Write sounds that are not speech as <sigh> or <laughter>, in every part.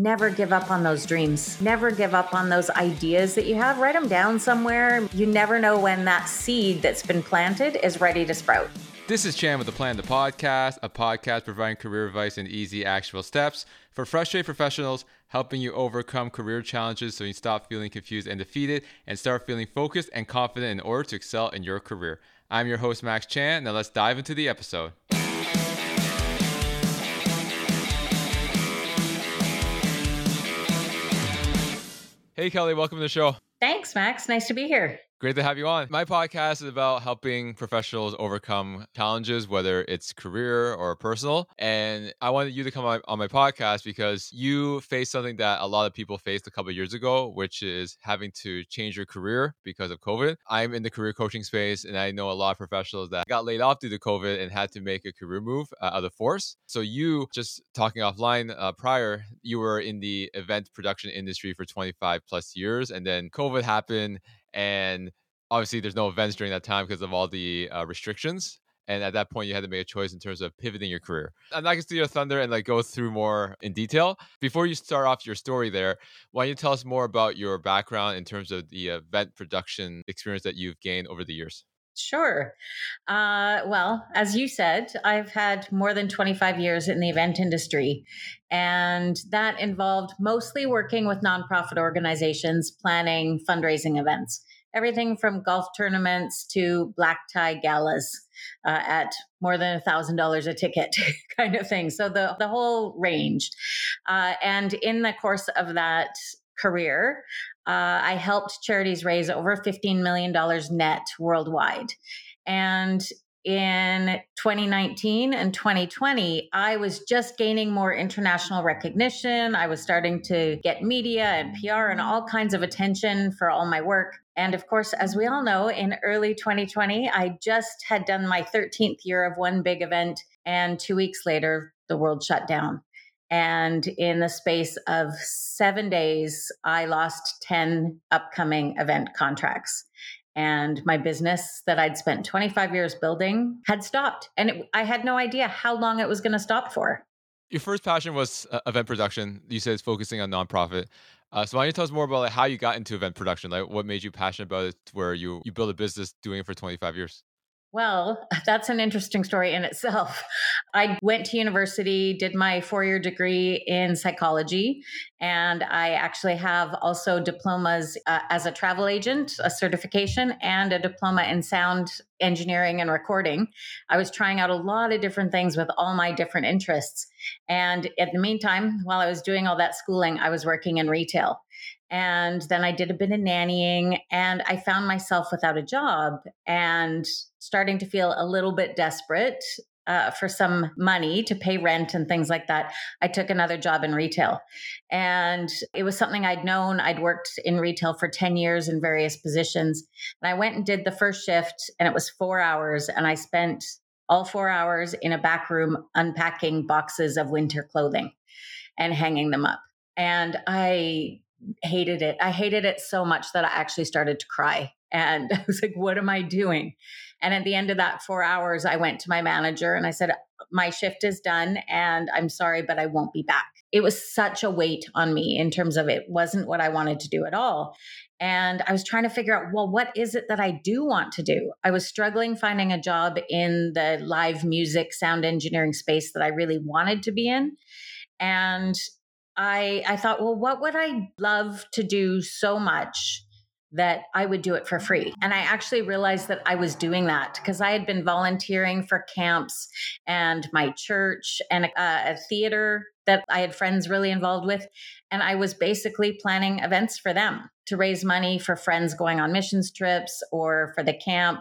Never give up on those dreams. Never give up on those ideas that you have. Write them down somewhere. You never know when that seed that's been planted is ready to sprout. This is Chan with the Plan the Podcast, a podcast providing career advice and easy, actionable steps for frustrated professionals, helping you overcome career challenges so you stop feeling confused and defeated and start feeling focused and confident in order to excel in your career. I'm your host, Max Chan. Now let's dive into the episode. Hey, Kelly, welcome to the show. Thanks, Max. Nice to be here. Great to have you on. My podcast is about helping professionals overcome challenges, whether it's career or personal. And I wanted you to come on, on my podcast because you faced something that a lot of people faced a couple years ago, which is having to change your career because of COVID. I'm in the career coaching space, and I know a lot of professionals that got laid off due to COVID and had to make a career move uh, out of force. So you, just talking offline uh, prior, you were in the event production industry for 25 plus years, and then COVID happened and obviously there's no events during that time because of all the uh, restrictions and at that point you had to make a choice in terms of pivoting your career. I'm not to steal your thunder and like go through more in detail. Before you start off your story there why don't you tell us more about your background in terms of the event production experience that you've gained over the years Sure. Uh, well, as you said, I've had more than 25 years in the event industry, and that involved mostly working with nonprofit organizations planning fundraising events everything from golf tournaments to black tie galas uh, at more than a thousand dollars a ticket <laughs> kind of thing so the, the whole range uh, and in the course of that career uh, i helped charities raise over $15 million net worldwide and in 2019 and 2020, I was just gaining more international recognition. I was starting to get media and PR and all kinds of attention for all my work. And of course, as we all know, in early 2020, I just had done my 13th year of one big event. And two weeks later, the world shut down. And in the space of seven days, I lost 10 upcoming event contracts and my business that I'd spent 25 years building had stopped. And it, I had no idea how long it was going to stop for. Your first passion was uh, event production. You said it's focusing on nonprofit. Uh, so why don't you tell us more about like how you got into event production? Like what made you passionate about it where you you built a business doing it for 25 years? Well, <laughs> that's an interesting story in itself. <laughs> I went to university, did my four year degree in psychology, and I actually have also diplomas uh, as a travel agent, a certification, and a diploma in sound engineering and recording. I was trying out a lot of different things with all my different interests. And in the meantime, while I was doing all that schooling, I was working in retail. And then I did a bit of nannying and I found myself without a job and starting to feel a little bit desperate uh, for some money to pay rent and things like that, I took another job in retail. And it was something I'd known. I'd worked in retail for 10 years in various positions. And I went and did the first shift, and it was four hours. And I spent all four hours in a back room unpacking boxes of winter clothing and hanging them up. And I hated it. I hated it so much that I actually started to cry. And <laughs> I was like, what am I doing? And at the end of that four hours, I went to my manager and I said, my shift is done and I'm sorry, but I won't be back. It was such a weight on me in terms of it wasn't what I wanted to do at all. And I was trying to figure out, well, what is it that I do want to do? I was struggling finding a job in the live music, sound engineering space that I really wanted to be in. And I, I thought, well, what would I love to do so much that I would do it for free. And I actually realized that I was doing that because I had been volunteering for camps and my church and a, a, theater that I had friends really involved with. And I was basically planning events for them to raise money for friends going on missions trips or for the camp,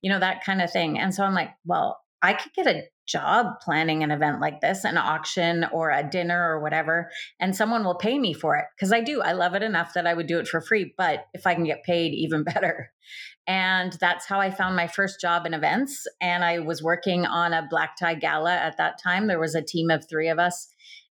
you know, that kind of thing. And so I'm like, well, I could get a job planning an event like this, an auction or a dinner or whatever, and someone will pay me for it because I do. I love it enough that I would do it for free, but if I can get paid, even <laughs> better. And that's how I found my first job in events. And I was working on a black tie gala at that time. There was a team of three of us.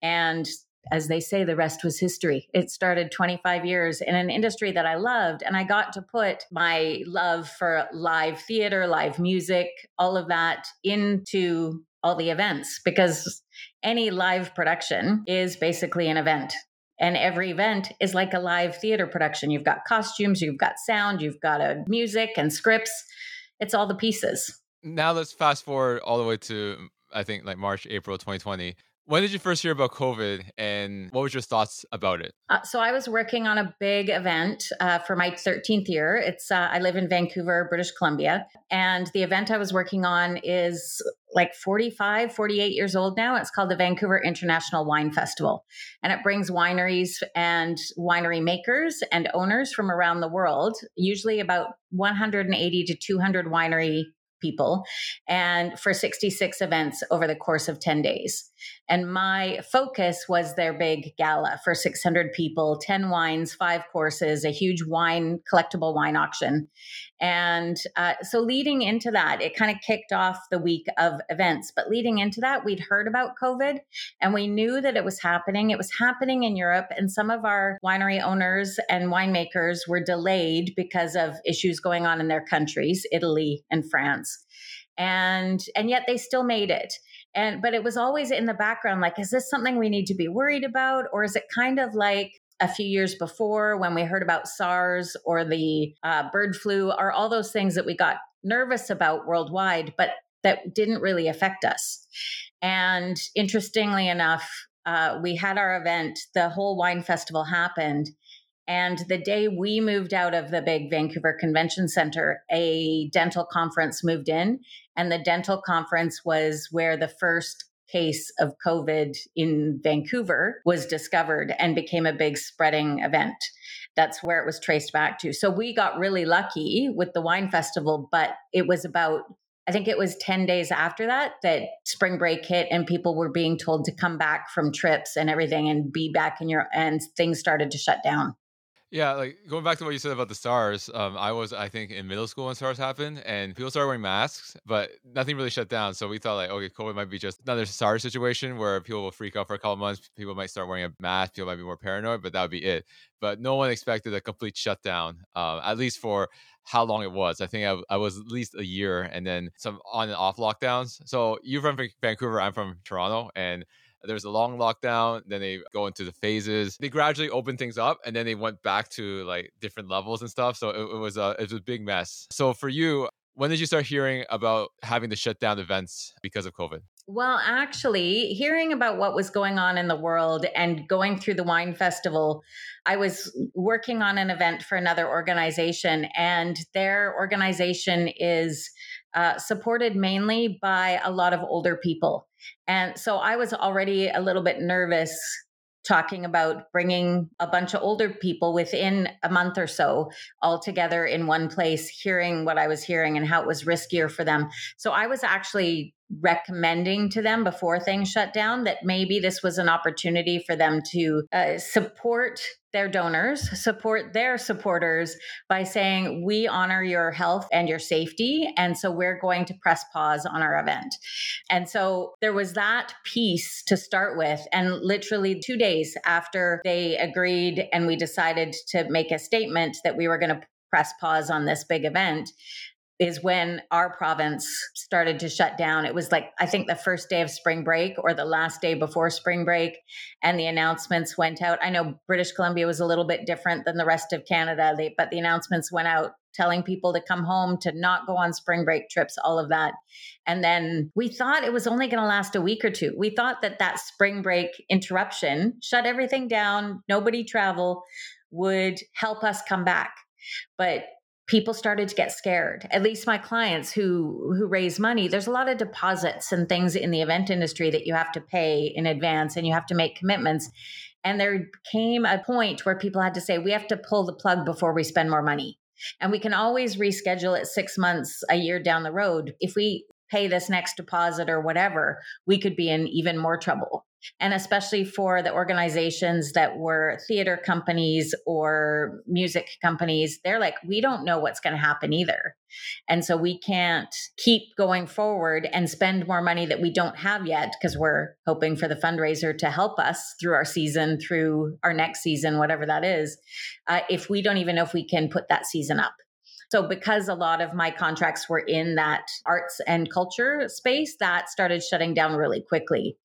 And as they say, the rest was history. It started 25 years in an industry that I loved, and I got to put my love for live theater, live music, all of that into all the events because any live production is basically an event. And every event is like a live theater production. You've got costumes, you've got sound, you've got a music and scripts. It's all the pieces. Now let's fast forward all the way to I think like March, April 2020. When did you first hear about COVID and what was your thoughts about it? Uh, so I was working on a big event uh, for my 13th year. It's uh, I live in Vancouver, British Columbia, and the event I was working on is like 45, 48 years old now. It's called the Vancouver International Wine Festival, and it brings wineries and winery makers and owners from around the world, usually about 180 to 200 winery people and for 66 events over the course of 10 days. And my focus was their big gala for 600 people, 10 wines, five courses, a huge wine, collectible wine auction. And uh, so leading into that, it kind of kicked off the week of events. But leading into that, we'd heard about COVID and we knew that it was happening. It was happening in Europe, and some of our winery owners and winemakers were delayed because of issues going on in their countries, Italy and France. And and yet they still made it and but it was always in the background like is this something we need to be worried about or is it kind of like a few years before when we heard about SARS or the uh, bird flu or all those things that we got nervous about worldwide, but that didn't really affect us. And interestingly enough, uh, we had our event, the whole wine festival happened. And the day we moved out of the big Vancouver Convention Center, a dental conference moved in. And the dental conference was where the first case of COVID in Vancouver was discovered and became a big spreading event. That's where it was traced back to. So we got really lucky with the wine festival, but it was about I think it was 10 days after that that spring break hit and people were being told to come back from trips and everything and be back in your and things started to shut down. Yeah, like going back to what you said about the SARS, um, I was, I think, in middle school when SARS happened, and people started wearing masks, but nothing really shut down. So we thought, like, okay, COVID might be just another SARS situation where people will freak out for a couple months. People might start wearing a mask. People might be more paranoid, but that would be it. But no one expected a complete shutdown, um, at least for how long it was. I think I, I, was at least a year, and then some on and off lockdowns. So you're from Vancouver, I'm from Toronto, and there's a long lockdown, then they go into the phases. They gradually open things up, and then they went back to like different levels and stuff. So it, it was a it was a big mess. So for you, when did you start hearing about having to shut down events because of COVID? Well, actually, hearing about what was going on in the world and going through the wine festival, I was working on an event for another organization, and their organization is uh, supported mainly by a lot of older people. And so I was already a little bit nervous talking about bringing a bunch of older people within a month or so all together in one place, hearing what I was hearing and how it was riskier for them. So I was actually recommending to them before things shut down that maybe this was an opportunity for them to uh, support their donors, support their supporters by saying, We honor your health and your safety. And so we're going to press pause on our event. And so there was that piece to start with. And literally two days after they agreed and we decided to make a statement that we were going to press pause on this big event, is when our province started to shut down. It was like, I think the first day of spring break or the last day before spring break, and the announcements went out. I know British Columbia was a little bit different than the rest of Canada, but the announcements went out telling people to come home, to not go on spring break trips, all of that. And then we thought it was only going to last a week or two. We thought that that spring break interruption, shut everything down, nobody travel, would help us come back. But people started to get scared. At least my clients who who raise money there's a lot of deposits and things in the event industry that you have to pay in advance and you have to make commitments. And there came a point where people had to say we have to pull the plug before we spend more money. And we can always reschedule it 6 months a year down the road. If we pay this next deposit or whatever we could be in even more trouble and especially for the organizations that were theater companies or music companies they're like we don't know what's going to happen either and so we can't keep going forward and spend more money that we don't have yet because we're hoping for the fundraiser to help us through our season through our next season whatever that is uh, if we don't even know if we can put that season up so, because a lot of my contracts were in that arts and culture space, that started shutting down really quickly.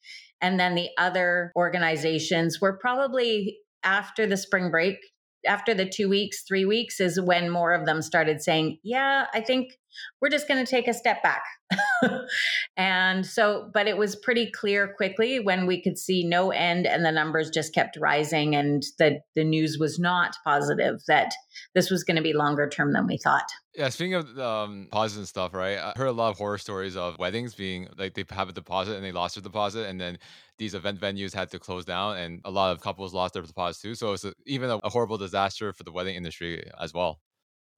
And then the other organizations were probably after the spring break, after the two weeks, three weeks, is when more of them started saying, Yeah, I think we're just going to take a step back. <laughs> and so, but it was pretty clear quickly when we could see no end and the numbers just kept rising and the, the news was not positive that this was going to be longer term than we thought. Yeah, speaking of um, positive stuff, right? I heard a lot of horror stories of weddings being like they have a deposit and they lost their deposit, and then these event venues had to close down, and a lot of couples lost their deposits too. So it's even a, a horrible disaster for the wedding industry as well.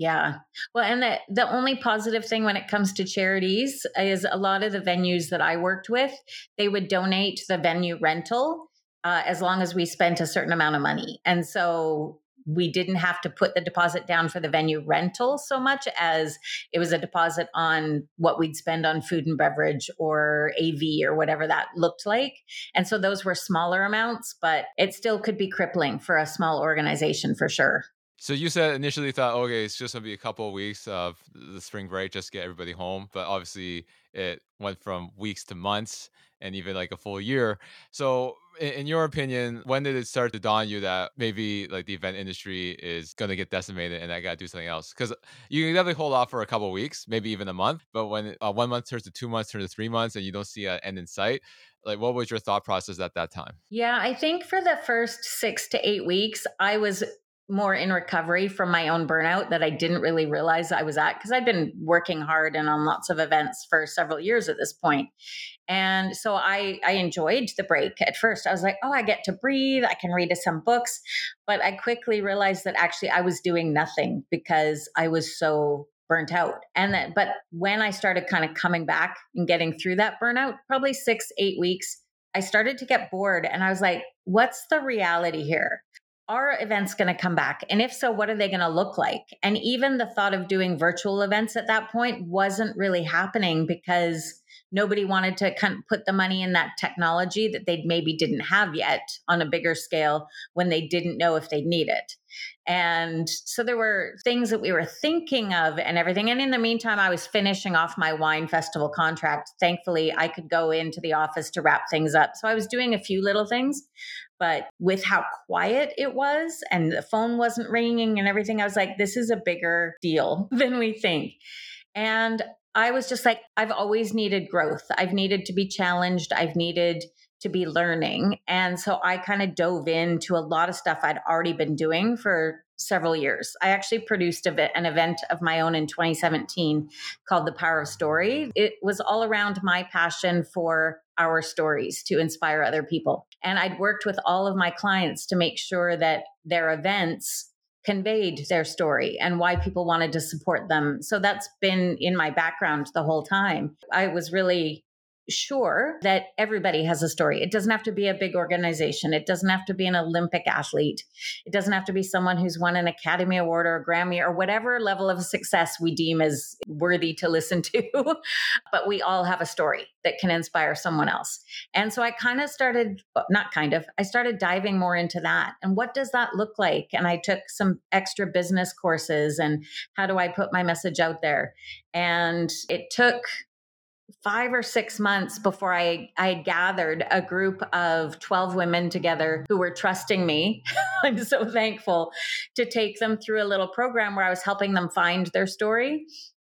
Yeah. Well, and the, the only positive thing when it comes to charities is a lot of the venues that I worked with, they would donate the venue rental uh, as long as we spent a certain amount of money. And so we didn't have to put the deposit down for the venue rental so much as it was a deposit on what we'd spend on food and beverage or AV or whatever that looked like. And so those were smaller amounts, but it still could be crippling for a small organization for sure. So you said initially thought, okay, it's just gonna be a couple of weeks of the spring break, just get everybody home. But obviously, it went from weeks to months, and even like a full year. So, in, your opinion, when did it start to dawn you that maybe like the event industry is gonna get decimated, and I gotta do something else? Because you can definitely hold off for a couple of weeks, maybe even a month. But when uh, one month turns to two months, turns to three months, and you don't see an end in sight, like what was your thought process at that time yeah i think for the first six to eight weeks i was more in recovery from my own burnout that I didn't really realize I was at because I'd been working hard and on lots of events for several years at this point. And so I I enjoyed the break at first. I was like, "Oh, I get to breathe. I can read some books." But I quickly realized that actually I was doing nothing because I was so burnt out. And that but when I started kind of coming back and getting through that burnout, probably 6 8 weeks, I started to get bored and I was like, "What's the reality here?" Are events going to come back? And if so, what are they going to look like? And even the thought of doing virtual events at that point wasn't really happening because nobody wanted to kind of put the money in that technology that they maybe didn't have yet on a bigger scale when they didn't know if they'd need it. And so there were things that we were thinking of and everything. And in the meantime, I was finishing off my wine festival contract. Thankfully, I could go into the office to wrap things up. So I was doing a few little things, but with how quiet it was and the phone wasn't ringing and everything, I was like, this is a bigger deal <laughs> than we think. And I was just like, I've always needed growth. I've needed to be challenged. I've needed to be learning. And so I kind of dove into a lot of stuff I'd already been doing for several years. I actually produced an event of my own in 2017 called The Power of Story. It was all around my passion for our stories to inspire other people. And I'd worked with all of my clients to make sure that their events conveyed their story and why people wanted to support them. So that's been in my background the whole time. I was really sure that everybody has a story. It doesn't have to be a big organization. It doesn't have to be an Olympic athlete. It doesn't have to be someone who's won an Academy Award or a Grammy or whatever level of success we deem as worthy to listen to. <laughs> but we all have a story that can inspire someone else. And so I kind of started, not kind of, I started diving more into that. And what does that look like? And I took some extra business courses and how do I put my message out there? And it took five or six months before I, I had gathered a group of 12 women together who were trusting me. <laughs> I'm so thankful to take them through a little program where I was helping them find their story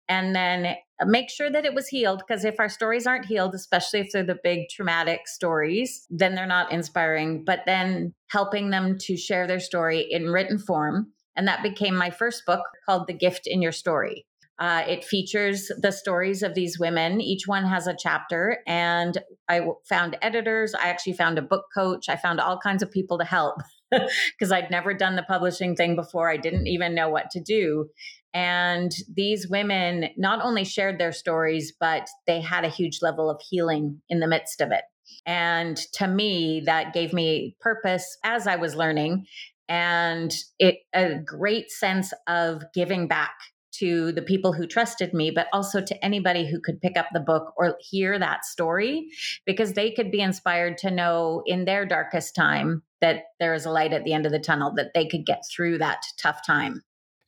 and then make sure that it was healed. Because if our stories aren't healed, especially if they're the big traumatic stories, then they're not inspiring. But then helping them to share their story in written form. And that became my first book called The Gift in Your Story. Uh, it features the stories of these women. Each one has a chapter, and I found editors. I actually found a book coach. I found all kinds of people to help <laughs> because I'd never done the publishing thing before. I didn't even know what to do. And these women not only shared their stories, but they had a huge level of healing in the midst of it. And to me, that gave me purpose as I was learning and it a great sense of giving back to the people who trusted me, but also to anybody who could pick up the book or hear that story because they could be inspired to know in their darkest time that there is a light at the end of the tunnel, that they could get through that tough time.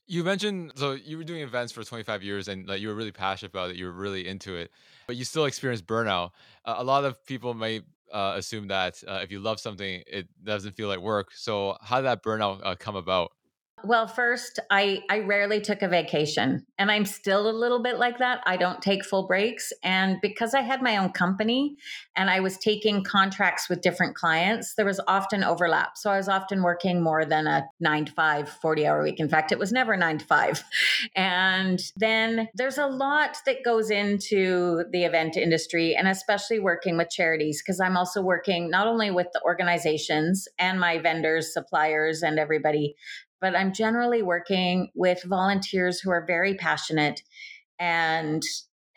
You mentioned so you were doing events for 25 years and like you were really passionate about it, you were really into it, but you still experienced burnout. Uh, a lot of people may uh, assume that uh, if you love something, it doesn't feel like work. So, how did that burnout uh, come about? Well, first, I I rarely took a vacation, and I'm still a little bit like that. I don't take full breaks, and because I had my own company and I was taking contracts with different clients, there was often overlap. So I was often working more than a 9 to 5 40 hour week. In fact, it was never 9 to 5. <laughs> And then there's a lot that goes into the event industry and especially working with charities because I'm also working not only with the organizations and my vendors, suppliers and everybody but I'm generally working with volunteers who are very passionate and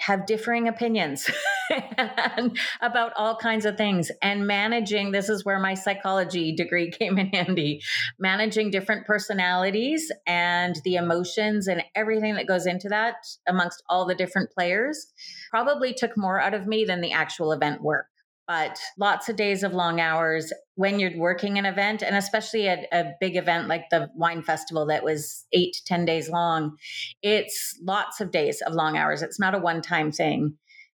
have differing opinions <laughs> about all kinds of things. And managing this is where my psychology degree <laughs> came in handy managing different personalities and the emotions and everything that goes into that amongst all the different players probably took more out of me than the actual event work but lots of days of long hours when you're working an event and especially a, a, big event like the wine festival that was eight to ten days long it's lots of days of long hours. It's not a one-time thing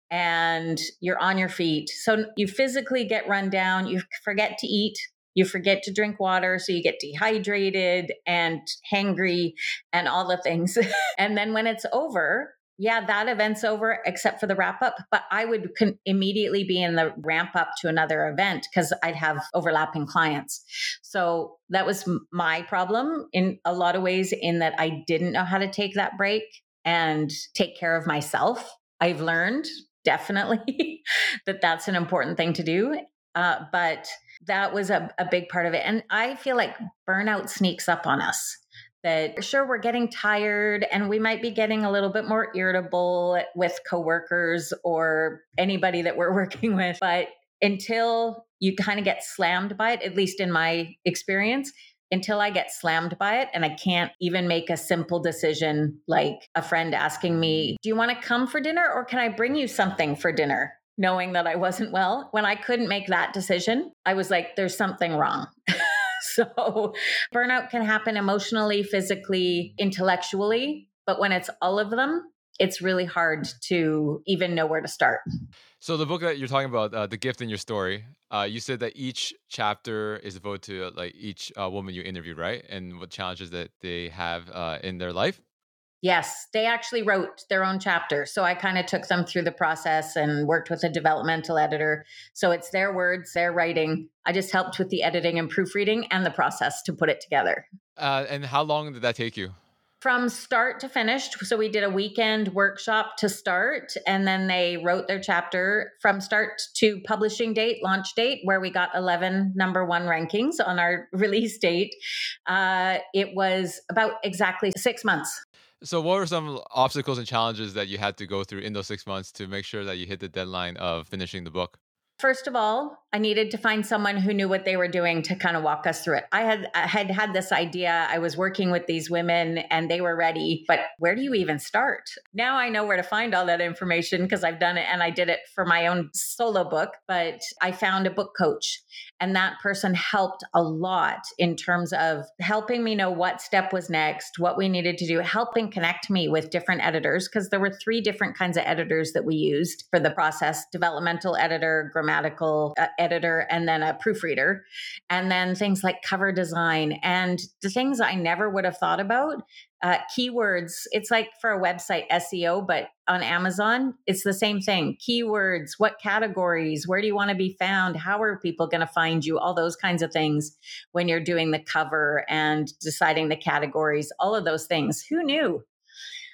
and you're on your feet. So you physically get run down you forget to eat you forget to drink water so you get dehydrated and hangry and all the things. <laughs> And then when it's over yeah, that event's over except for the wrap up. But I would con- immediately be in the ramp up to another event because I'd have overlapping clients. So that was my problem in a lot of ways, in that I didn't know how to take that break and take care of myself. I've learned definitely <laughs> that that's an important thing to do. Uh, but that was a, a big part of it. And I feel like burnout sneaks up on us that sure we're getting tired and we might be getting a little bit more irritable with coworkers or anybody that we're <laughs> working with but until you kind of get slammed by it at least in my experience until I get slammed by it and I can't even make a simple decision like a friend asking me, Do you want to come for dinner or can I bring you something for dinner? Knowing that I wasn't well. When I couldn't make that decision, I was like, There's something wrong. <laughs> So <laughs> burnout can happen emotionally, physically, intellectually, but when it's all of them, it's really hard to even know where to start. So the book that you're talking about, uh, the gift in your story, uh, you said that each chapter is devoted to like each uh, woman you interviewed, right, and what challenges that they have uh, in their life. Yes, they actually wrote their own chapter. So I kind of took them through the process and worked with a developmental editor. So it's their words, their writing. I just helped with the editing and proofreading and the process to put it together. Uh, and how long did that take you? From start to finish. So we did a weekend workshop to start, and then they wrote their chapter from start to publishing date, launch date, where we got 11 number one rankings on our <laughs> release date. Uh, it was about exactly six months. So, what were some obstacles and challenges that you had to go through in those six months to make sure that you hit the deadline of finishing the book? First of all, I needed to find someone who knew what they were doing to kind of walk us through it. I had I had had this idea. I was working with these women and they were ready, but where do you even start? Now I know where to find all that information because I've done it and I did it for my own solo book, but I found a book coach and that person helped a lot in terms of helping me know what step was next, what we needed to do, helping connect me with different editors because there were three different kinds of editors that we used for the process, developmental editor, grammatical uh, editor and then a proofreader, and then things like cover design and the things I never would have thought about. Uh, keywords, it's like for a website SEO, but on Amazon, it's the same thing. Keywords, what categories, where do you want to be found? How are people going to find you? All those kinds of things when you're doing the cover and deciding the categories, all of those things. Who knew?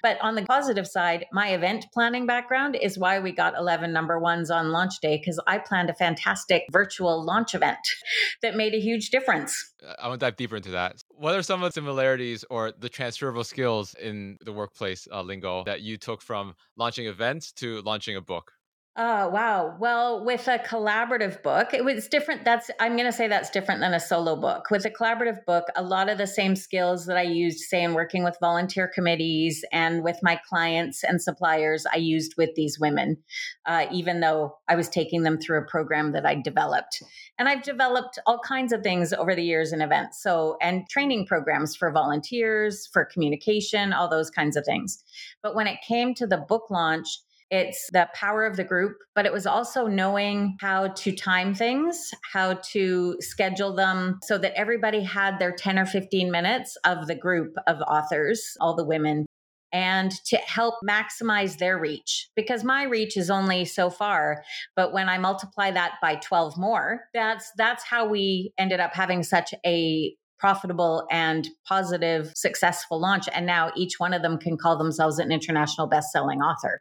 But on the positive side, my event planning background is why we got 11 number ones on launch day because I planned a fantastic virtual launch event <laughs> that made a huge difference. I want to dive deeper into that. What are some of the similarities or the transferable skills in the workplace uh, lingo that you took from launching events to launching a book? Oh, wow. Well, with a collaborative book, it was different. That's, I'm going to say that's different than a solo book. With a collaborative book, a lot of the same skills that I used, say, in working with volunteer committees and with my clients and suppliers, I used with these women, uh, even though I was taking them through a program that I developed. And I've developed all kinds of things over the years in events. So, and training programs for volunteers, for communication, all those kinds of things. But when it came to the book launch, It's the power of the group, but it was also knowing how to time things, how to schedule them so that everybody had their 10 or 15 minutes of the group of authors, all the women and to help maximize their reach. Because my reach is only so far but when i multiply that by 12 more that's that's how we ended up having such a profitable and positive successful launch and now each one of them can call themselves an international best-selling author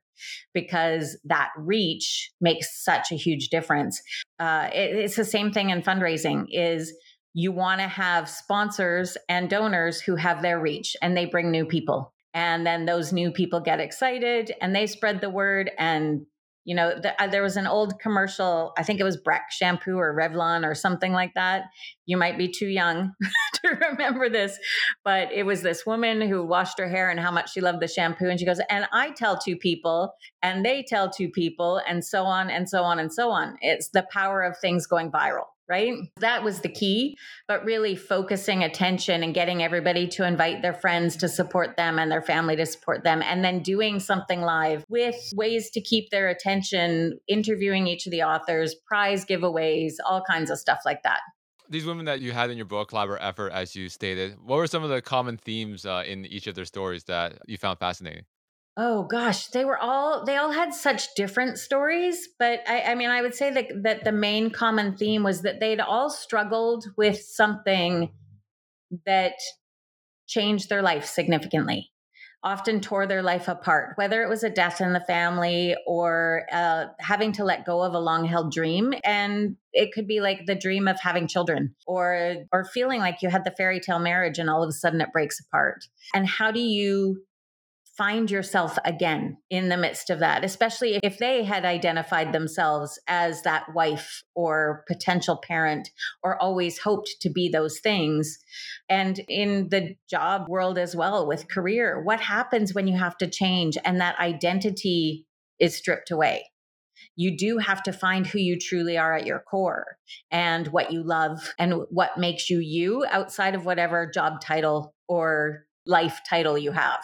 because that reach makes such a huge difference. Uh, it, it's the same thing in fundraising is you want to have sponsors and donors who have their reach and they bring new people. And then those new people get excited and they spread the word and you know the, uh, there was an old commercial i think it was breck shampoo or revlon or something like that. You might be too young <laughs> to remember this but it was this woman who washed her hair and how much she loved the shampoo and she goes and i tell two people and they tell two people and so on and so on and so on. It's the power of things going viral right? That was the key, but really focusing attention and getting everybody to invite their friends to support them and their family to support them, and then doing something live with ways to keep their attention, interviewing each of the authors, prize giveaways, all kinds of stuff like that. These women that you had in your book, Collaborative Effort, as you stated, what were some of the common themes uh, in each of their stories that you found fascinating? Oh gosh, they were all they all had such different stories, but I, I, mean, I would say that that the main common theme was that they'd all struggled with something that changed their life significantly. Often tore their life apart, whether it was a death in the family or uh, having to let go of a long held dream, and it could be like the dream of having children, or or feeling like you had the fairy tale marriage and all of a sudden it breaks apart. And how do you find yourself again in the midst of that, especially if they had identified themselves as that wife or potential parent or always hoped to be those things. And in the job world as well with career, what happens when you have to change and that identity is stripped away? you do have to find who you truly are at your core and what you love and what makes you you outside of whatever job title or life title you have.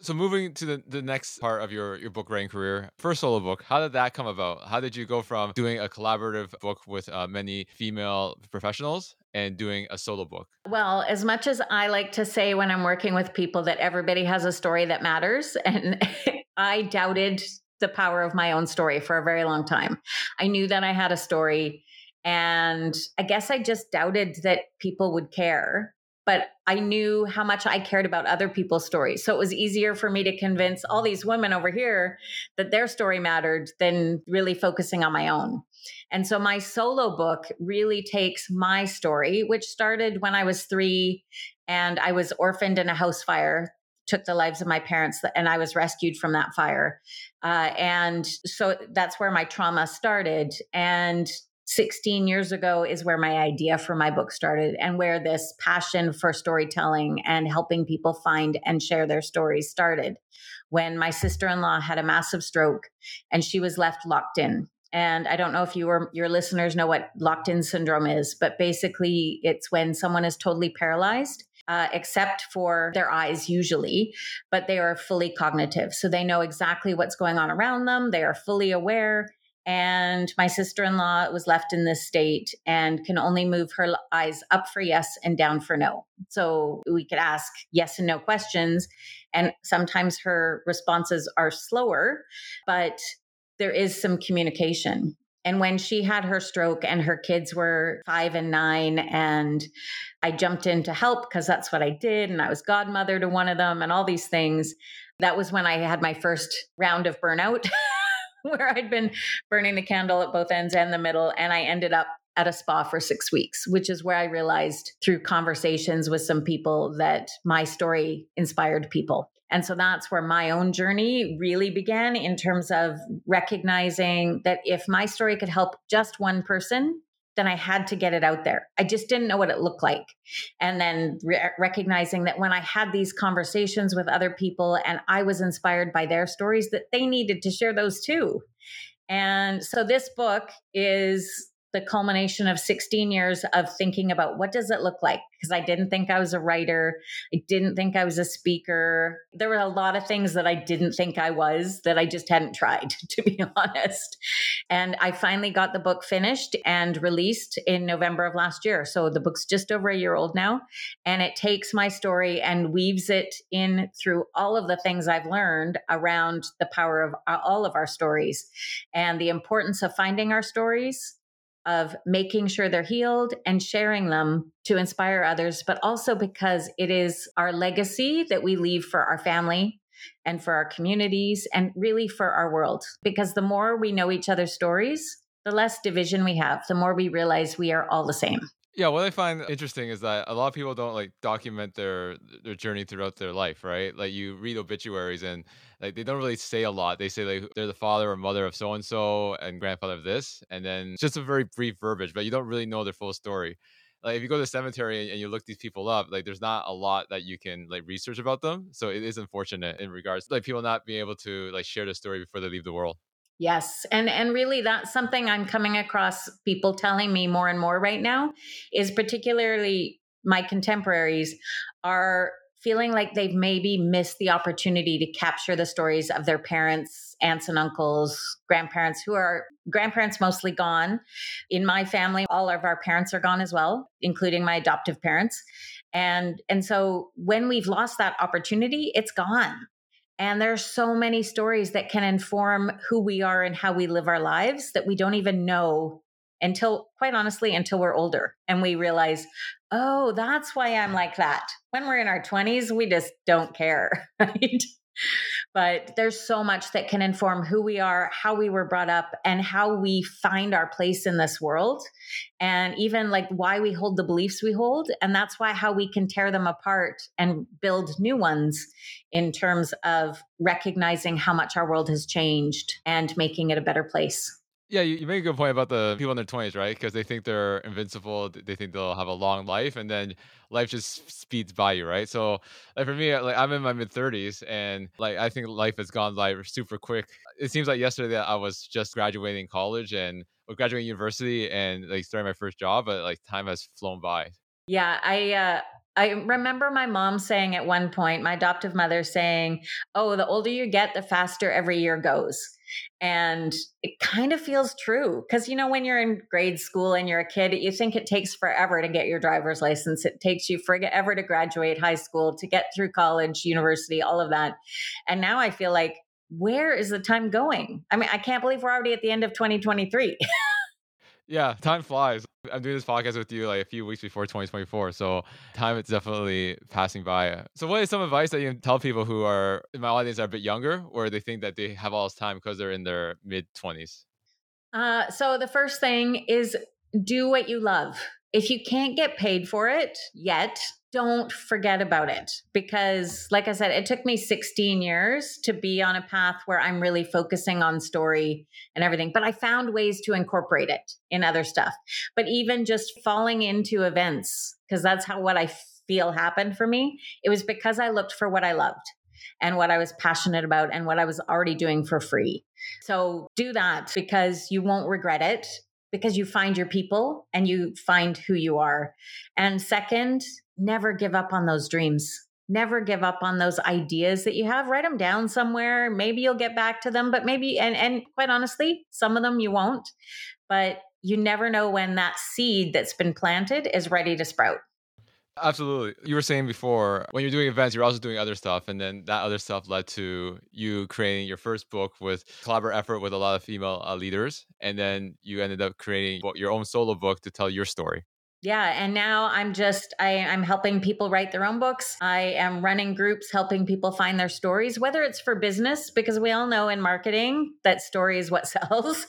So moving to the, the next part of your, your book writing career, first solo book, how did that come about? How did you go from doing a collaborative book with uh, many female professionals and doing a solo book? Well, as much as I like to say when I'm working with people that everybody has a story that matters, and <laughs> I doubted the power of my own story for a very long time. I knew that I had a story, and I guess I just doubted that people would care but I knew how much I cared about other people's stories. So it was easier for me to convince all these women over here that their story mattered than really focusing on my own. And so my solo book really takes my story, which started when I was three and I was orphaned in a house fire took the lives of my parents and i was rescued from that fire uh, and so that's where my trauma started and 16 years ago is where my idea for my book started and where this passion for storytelling and helping people find and share their stories started. When my sister in law had a massive stroke and she was left locked in. And I don't know if you or your listeners know what locked in syndrome is, but basically it's when someone is totally paralyzed. Uh, except for their eyes, usually, but they are fully cognitive. So they know exactly what's going on around them. They are fully aware and my sister-in-law was left in this state and can only move her eyes up for yes and down for no so we could ask yes and no questions and sometimes her responses are slower but there is some communication and when she had her stroke and her kids were five and nine, and I jumped in to help because that's what I did. And I was godmother to one of them and all these things. That was when I had my first round of burnout. <laughs> <laughs> where I'd been burning the candle at both ends and the middle. And I ended up at a spa for six weeks, which is where I realized through conversations with some people that my story inspired people. And so that's where my own journey really began in terms of recognizing that if my story could help just one person, then I had to get it out there. I just didn't know what it looked like. And then re- recognizing that when I had these conversations with other people and I was inspired by their stories, that they needed to share those too. And so this book is the culmination of 16 years of thinking about what does it look like because I didn't think I was a writer. I didn't think I was a speaker. There were a lot of things that I didn't think I was that I just hadn't tried, <laughs> to be honest. And I finally got the book finished and released in November of last year. So the book's just over a year old now. And it takes my story and weaves it in through all of the things I've learned around the power of uh, all of our stories and the importance of finding our stories of making sure they're healed and sharing them to inspire others, but also because it is our legacy that we leave for our family and for our communities and really for our world. Because the more we know each other's stories, the less division we have, the more we realize we are all the same. Yeah, what I find interesting is that a lot of people don't like document their their journey throughout their life, right? Like you read obituaries and like they don't really say a lot. They say like they're the father or mother of so and so and grandfather of this, and then just a very brief verbiage, but you don't really know their full story. Like if you go to the cemetery and you look these people up, like there's not a lot that you can like research about them. So it is unfortunate in regards to like people not being able to like share the story before they leave the world. Yes. And and really that's something I'm coming across people telling me more and more right now is particularly my contemporaries are feeling like they've maybe missed the opportunity to capture the stories of their parents, aunts and uncles, grandparents who are grandparents mostly gone. In my family, all of our parents are gone as well, including my adoptive parents. And and so when we've lost that opportunity, it's gone. And there's so many stories that can inform who we are and how we live our lives that we don't even know until, quite honestly, until we're older and we realize, oh, that's why I'm like that. When we're in our 20s, we just don't care, <laughs> right? But there's so much that can inform who we are, how we were brought up, and how we find our place in this world, and even like why we hold the beliefs we hold. And that's why how we can tear them apart and build new ones in terms of recognizing how much our world has changed and making it a better place. Yeah, you, you make a good point about the people in their twenties, right? Because they think they're invincible, they think they'll have a long life, and then life just speeds by you, right? So, like for me, like I'm in my mid thirties, and like I think life has gone by super quick. It seems like yesterday that I was just graduating college and or graduating university and like starting my first job, but like time has flown by. Yeah, I uh, I remember my mom saying at one point, my adoptive mother saying, "Oh, the older you get, the faster every year goes." And it kind of feels true because, you know, when you're in grade school and you're a kid, you think it takes forever to get your driver's license. It takes you forever to graduate high school, to get through college, university, all of that. And now I feel like, where is the time going? I mean, I can't believe we're already at the end of 2023. <laughs> Yeah, time flies. I'm doing this podcast with you like a few weeks before 2024, so time is definitely passing by. So, what is some advice that you can tell people who are in my audience are a bit younger, or they think that they have all this time because they're in their mid 20s? Uh, so, the first thing is do what you love. If you can't get paid for it yet, don't forget about it because like i said it took me 16 years to be on a path where i'm really focusing on story and everything but i found ways to incorporate it in other stuff. But even just falling into events because that's how what i feel happened for me it was because i looked for what i loved and what i was passionate about and what i was already doing for free. So do that because you won't regret it because you find your people and you find who you are. And second, never give up on those dreams. Never give up on those ideas that you have. Write them down somewhere. Maybe you'll get back to them, but maybe, and, and quite honestly, some of them you won't. But you never know when that seed that's been planted is ready to sprout. Absolutely. You were saying before when you're doing events, you're also doing other stuff. And then that other stuff led to you creating your first book with collaborative effort with a lot of female uh, leaders. And then you ended up creating your own solo book to tell your story. Yeah, and now I'm just I, I'm helping people write their own books. I am running groups helping people find their stories, whether it's for business, because we all know in marketing that story is what <laughs> sells,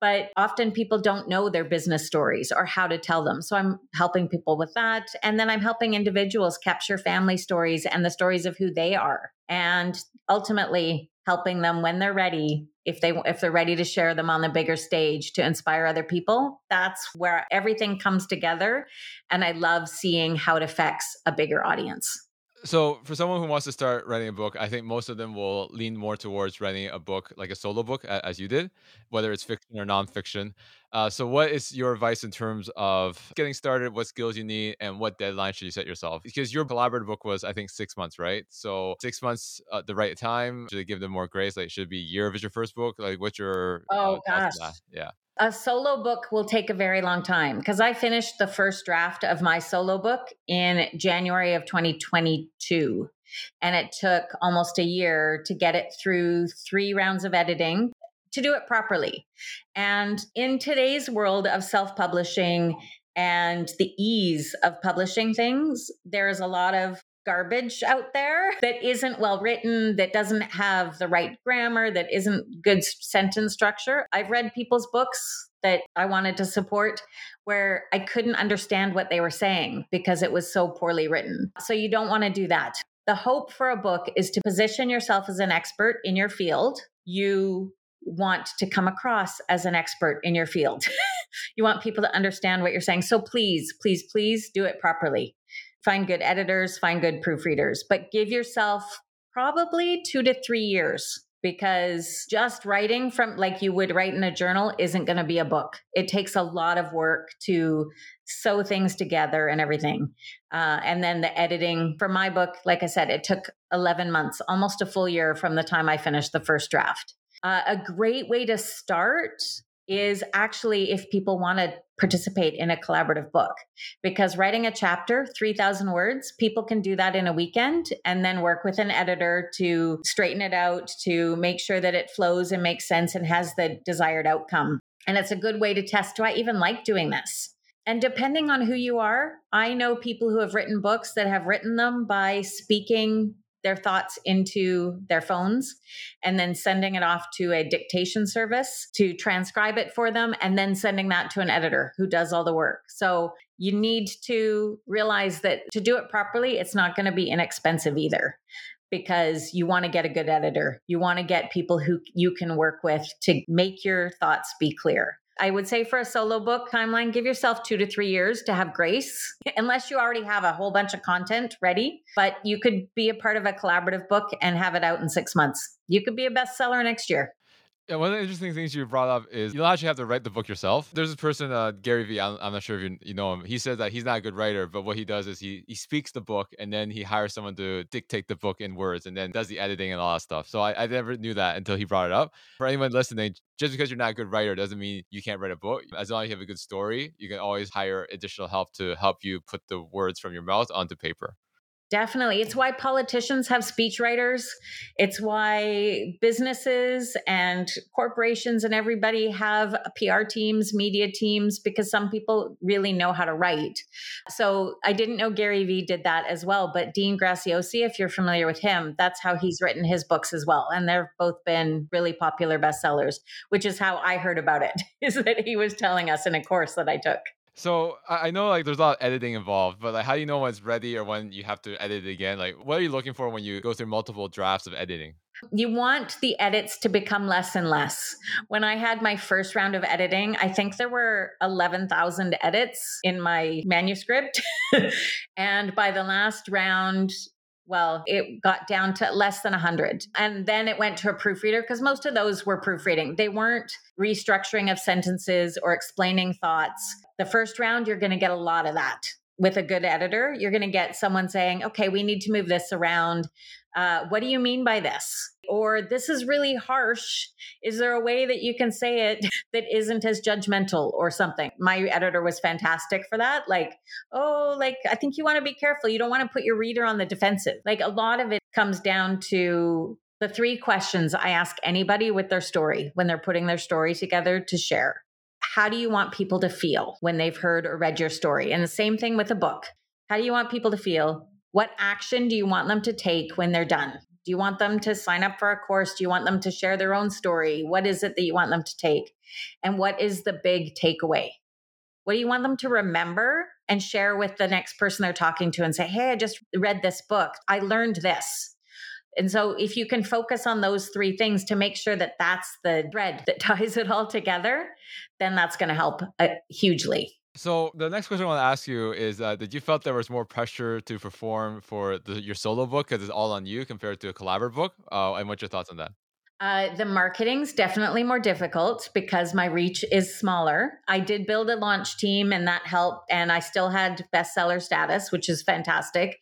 but often people don't know their business stories or how to tell them. So I'm helping people with that, and then I'm helping individuals capture family stories and the stories of who they are, and ultimately helping them when they're ready if they if they're ready to share them on the bigger stage to inspire other people that's where everything comes together and i love seeing how it affects a bigger audience So, for someone who wants to start writing a book, I think most of them will lean more towards writing a book like a solo book, as you did, whether it's fiction or nonfiction. Uh, so, what is your advice in terms of getting started? What skills you need, and what deadline should you set yourself? Because your collaborative book was, I think, six months, right? So, six months, uh, the right time. Should they give them more grace? Like, should it be year if it's your first book? Like, what's your? Oh uh, gosh, yeah. A solo book will take a very long time because I finished the first draft of my solo book in January of 2022. And it took almost a year to get it through three rounds of editing to do it properly. And in today's world of self publishing and the ease of publishing things, there's a lot of garbage out there that isn't well written, that doesn't have the right grammar, that isn't good sentence structure. I've read people's books that I wanted to support where I couldn't understand what they were saying because it was so poorly written. So you don't want to do that. The hope for a book is to position yourself as an expert in your field. You want to come across as an expert in your field. <laughs> you want people to understand what you're saying. So please, please, please do it properly find good editors, find good proofreaders, but give yourself probably two to three years because just writing from like you would write in a journal isn't going to be a book. It takes a lot of work to sew things together and everything. Uh, and then the editing for my book, like I said, it took 11 months, almost a full year from the time I finished the first draft. Uh, a great way to start is actually if people want to participate in a collaborative book because writing a chapter 3000 words people can do that in a weekend and then work with an editor to straighten it out to make sure that it flows and makes sense and has the desired outcome. And it's a good way to test do i even like doing this? And depending on who you are i know people who have written books that have written them by speaking their thoughts into their phones and then sending it off to a dictation service to transcribe it for them and then sending that to an editor who does all the work. So you need to realize that to do it properly, it's not going to be inexpensive either because you want to get a good editor. You want to get people who you can work with to make your thoughts be clear. I would say for a solo book timeline, give yourself two to three years to have grace, <laughs> unless you already have a whole bunch of content ready. But you could be a part of a collaborative book and have it out in six months. You could be a bestseller next year. Yeah, one of the interesting things you brought up is you don't actually have to write the book yourself. There's this person, uh, Gary Vee. I'm, I'm not sure if you, you know him. He says that he's not a good writer, but what he does is he he speaks the book and then he hires someone to dictate the book in words and then does the editing and all that stuff. So I, I never knew that until he brought it up. For anyone listening, just because you're not a good writer doesn't mean you can't write a book. As long as you have a good story, you can always hire additional help to help you put the words from your mouth onto paper. Definitely. It's why politicians have speechwriters. It's why businesses and corporations and everybody have PR teams, media teams, because some people really know how to write. So I didn't know Gary Vee did that as well, but Dean Graziosi, if you're familiar with him, that's how he's written his books as well. And they've both been really popular bestsellers, which is how I heard about it, <laughs> is that he was telling us in a course that I took. So I know like there's a lot of editing involved, but like how do you know when it's ready or when you have to edit it again? Like what are you looking for when you go through multiple drafts of editing? You want the edits to become less and less. When I had my first round of editing, I think there were 11,000 edits in my manuscript. <laughs> and by the last round, well, it got down to less than 100. And then it went to a proofreader because most of those were proofreading. They weren't restructuring of sentences or explaining thoughts. The first round, you're going to get a lot of that. With a good editor, you're going to get someone saying, okay, we need to move this around. Uh, what do you mean by this? Or this is really harsh. Is there a way that you can say it <laughs> that isn't as judgmental or something? My editor was fantastic for that. Like, oh, like, I think you want to be careful. You don't want to put your reader on the defensive. Like, a lot of it comes down to the three questions I ask anybody with their story when they're putting their story together to share. How do you want people to feel when they've heard or read your story? And the same thing with a book. How do you want people to feel? What action do you want them to take when they're done? Do you want them to sign up for a course? Do you want them to share their own story? What is it that you want them to take? And what is the big takeaway? What do you want them to remember and share with the next person they're talking to and say, Hey, I just read this book. I learned this. And so, if you can focus on those three things to make sure that that's the thread that <laughs> ties it all together, then that's going to help uh, hugely. So the next question I want to ask you is: uh, Did you felt there was more pressure to perform for the, your solo book because it's all on you compared to a collaborative book? Uh, and what's your thoughts on that? Uh, the marketing's definitely more difficult because my reach is smaller. I did build a launch team and that helped, and I still had bestseller status, which is fantastic.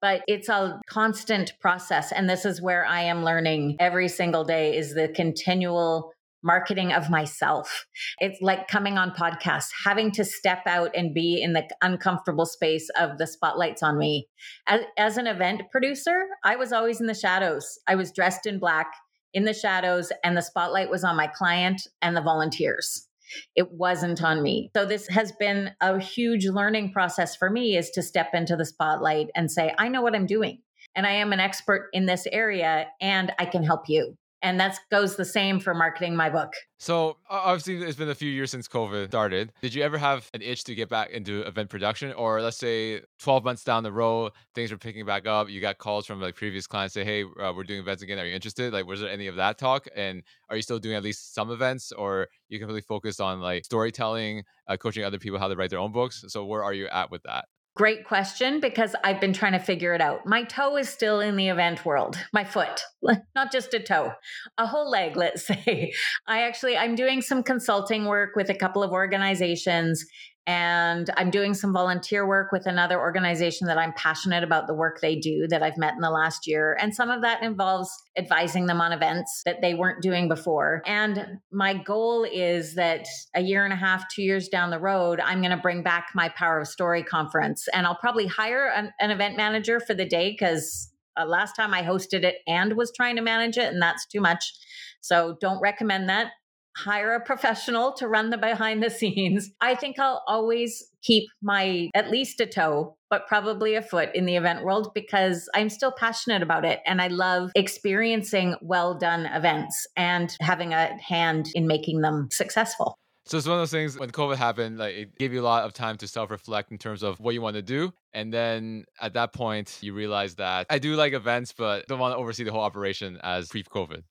But it's a constant process. And this is where I am learning every single day is the continual marketing of myself. It's like coming on podcasts, having to step out and be in the uncomfortable space of the spotlights on me. As, as an event producer, I was always in the shadows. I was dressed in black in the shadows, and the spotlight was on my client and the volunteers. It wasn't on me. So this has been a huge learning process for me is to step into the spotlight and say, I know what I'm doing and I am an expert in this area and I can help you and that goes the same for marketing my book. So obviously, it's been a few years since COVID started. Did you ever have an itch to get back into event production, or let's say 12 months down the road, things were picking back up? You got calls from like previous clients say, "Hey, uh, we're doing events again. Are you interested?" Like, was there any of that talk? And are you still doing at least some events, or you can really focus on like storytelling, uh, coaching other people how to write their own books? So where are you at with that? Great question because I've been trying to figure it out. My toe is still in the event world, my foot, <laughs> not just a toe, a whole leg, let's <laughs> say. I actually I'm doing some consulting work with a couple of organizations and I'm doing some volunteer work with another organization that I'm passionate about the work they do that I've met in the last year. And some of that involves advising them on events that they weren't doing before. And my goal is that a year and a half, two years down the road, I'm going to bring back my Power of Story conference. And I'll probably hire an, an event manager for the day because uh, last time I hosted it and was trying to manage it, and that's too much. So don't recommend that hire a professional to run the behind the scenes. <laughs> I think I'll always keep my at least a toe, but probably a foot in the event world because I'm still passionate about it. And I love experiencing well done events and having a hand in making them successful. So it's one of those things when COVID happened, like it gave you a lot of time to self-reflect in terms of what you want to do. And then at that point, you realize that I do like events, but don't want to oversee the whole operation as pre-COVID.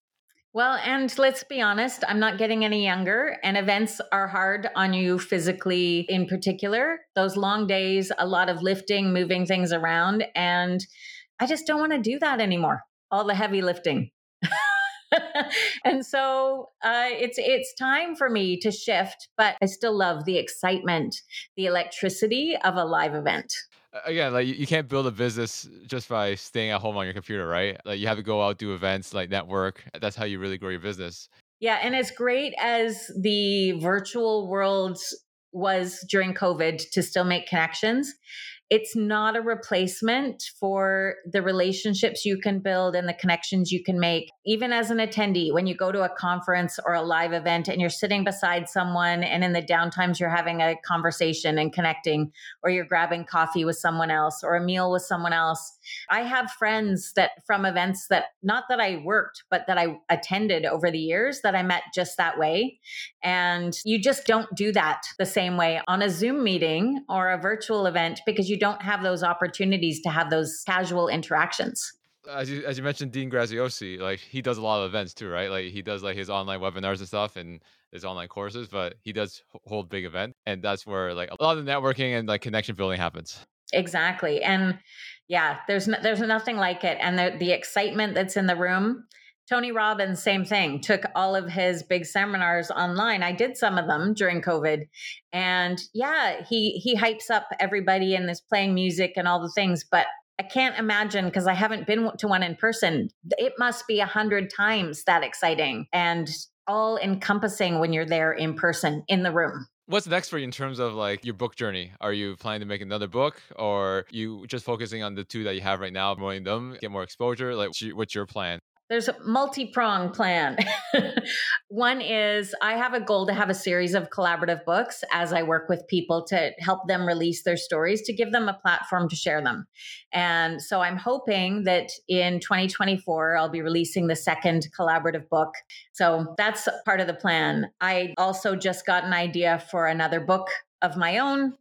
Well, and let's be honest, I'm not getting any younger, and events are hard on you physically in particular. Those long days, a lot of lifting, moving things around. And I just don't want to do that anymore. All the heavy lifting. <laughs> and so uh, it's it's time for me to shift, but I still love the excitement, the electricity of a live event again, like you can't build a business just by staying at home on your computer, right? Like you have to go out, do events, like network. That's how you really grow your business. Yeah. And as great as the virtual world was during COVID to still make connections, it's not a replacement for the relationships you can build and the connections you can make. Even as an attendee, when you go to a conference or a live event and you're sitting beside someone, and in the downtimes you're having a conversation and connecting, or you're grabbing coffee with someone else or a meal with someone else. I have friends that from events that not that I worked, but that I attended over the years that I met just that way. And you just don't do that the same way on a Zoom meeting or a virtual event because you don't have those opportunities to have those casual interactions as you as you mentioned Dean Graziosi, like he does a lot of events too, right? Like he does like his online webinars and stuff and his online courses, but he does hold big event and that's where like a lot of the networking and like connection building happens. Exactly. And yeah, there's no, there's nothing like it and the the excitement that's in the room Tony Robbins, same thing, took all of his big seminars online. I did some of them during COVID. And yeah, he he hypes up everybody and is playing music and all the things, but I can't imagine because I haven't been to one in person. It must be a hundred times that exciting and all encompassing when you're there in person in the room. What's next for you in terms of like your book journey? Are you planning to make another book or you just focusing on the two that you have right now, promoting them, get more exposure? Like what's your plan? There's a multi-pronged plan. <laughs> One is I have a goal to have a series of collaborative books as I work with people to help them release their stories to give them a platform to share them. And so I'm hoping that in 2024 I'll be releasing the second collaborative book. So that's part of the plan. I also just got an idea for another book of my own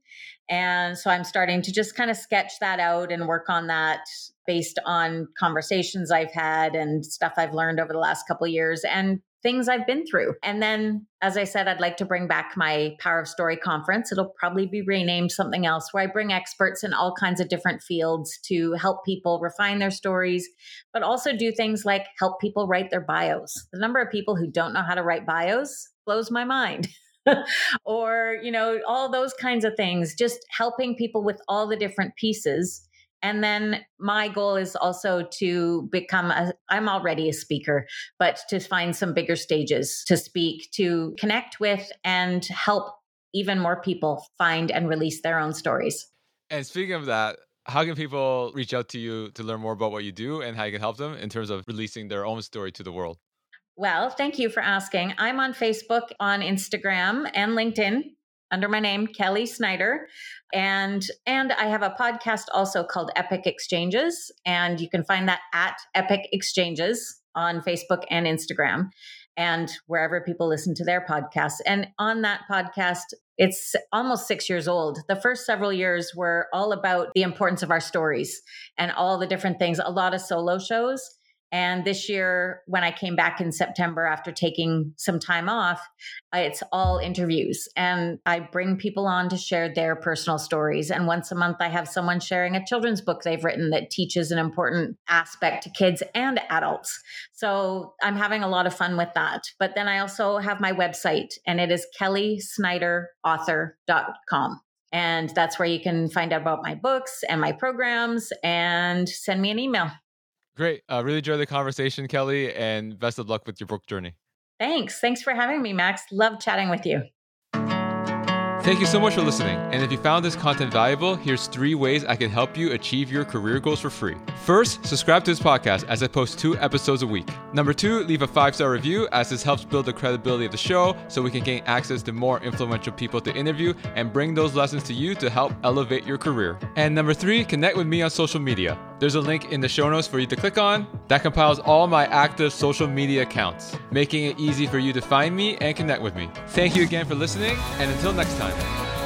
and so I'm starting to just kind of sketch that out and work on that based on conversations I've had and stuff I've learned over the last couple years and things I've been through. And then, as I said, I'd like to bring back my Power of Story conference. It'll probably be renamed something else, where I bring experts in all kinds of different fields to help people refine their stories, but also do things like help people write their bios. The number of people who don't know how to write bios blows my mind. <laughs> or, you know, all those kinds of things, just helping people with all the different pieces and then my goal is also to become a, I'm already a speaker, but to find some bigger stages to speak, to connect with and help even more people find and release their own stories. And speaking of that, how can people reach out to you to learn more about what you do and how you can help them in terms of releasing their own story to the world? Well, thank you for asking. I'm on Facebook, on Instagram, and LinkedIn under my name Kelly Snider. And and I have a podcast also called Epic Exchanges and you can find that at Epic Exchanges on Facebook and Instagram and wherever people listen to their podcasts. And on that podcast it's almost 6 years old. The first several years were all about the importance of our stories and all the different things a lot of solo shows and this year, when I came back in September after taking some time off, uh, it's all interviews. And I bring people on to share their personal stories. And once a month, I have someone sharing a children's book they've written that teaches an important aspect to kids and adults. So I'm having a lot of fun with that. But then I also have my website, and it is kellysniderauthor.com. And that's where you can find out about my books and my programs and send me an email. Great. Uh, really enjoyed the conversation, Kelly, and best of luck with your book journey. Thanks. Thanks for having me, Max. Love chatting with you. Thank you so much for listening. And if you found this content valuable, here's three ways I can help you achieve your career goals for free. First, subscribe to this podcast as I post two episodes a week. Number two, leave a five star review as this helps build the credibility of the show so we can gain access to more influential people to interview and bring those lessons to you to help elevate your career. And number three, connect with me on social media. There's a link in the show notes for you to click on that compiles all my active social media accounts, making it easy for you to find me and connect with me. Thank you again for listening, and until next time.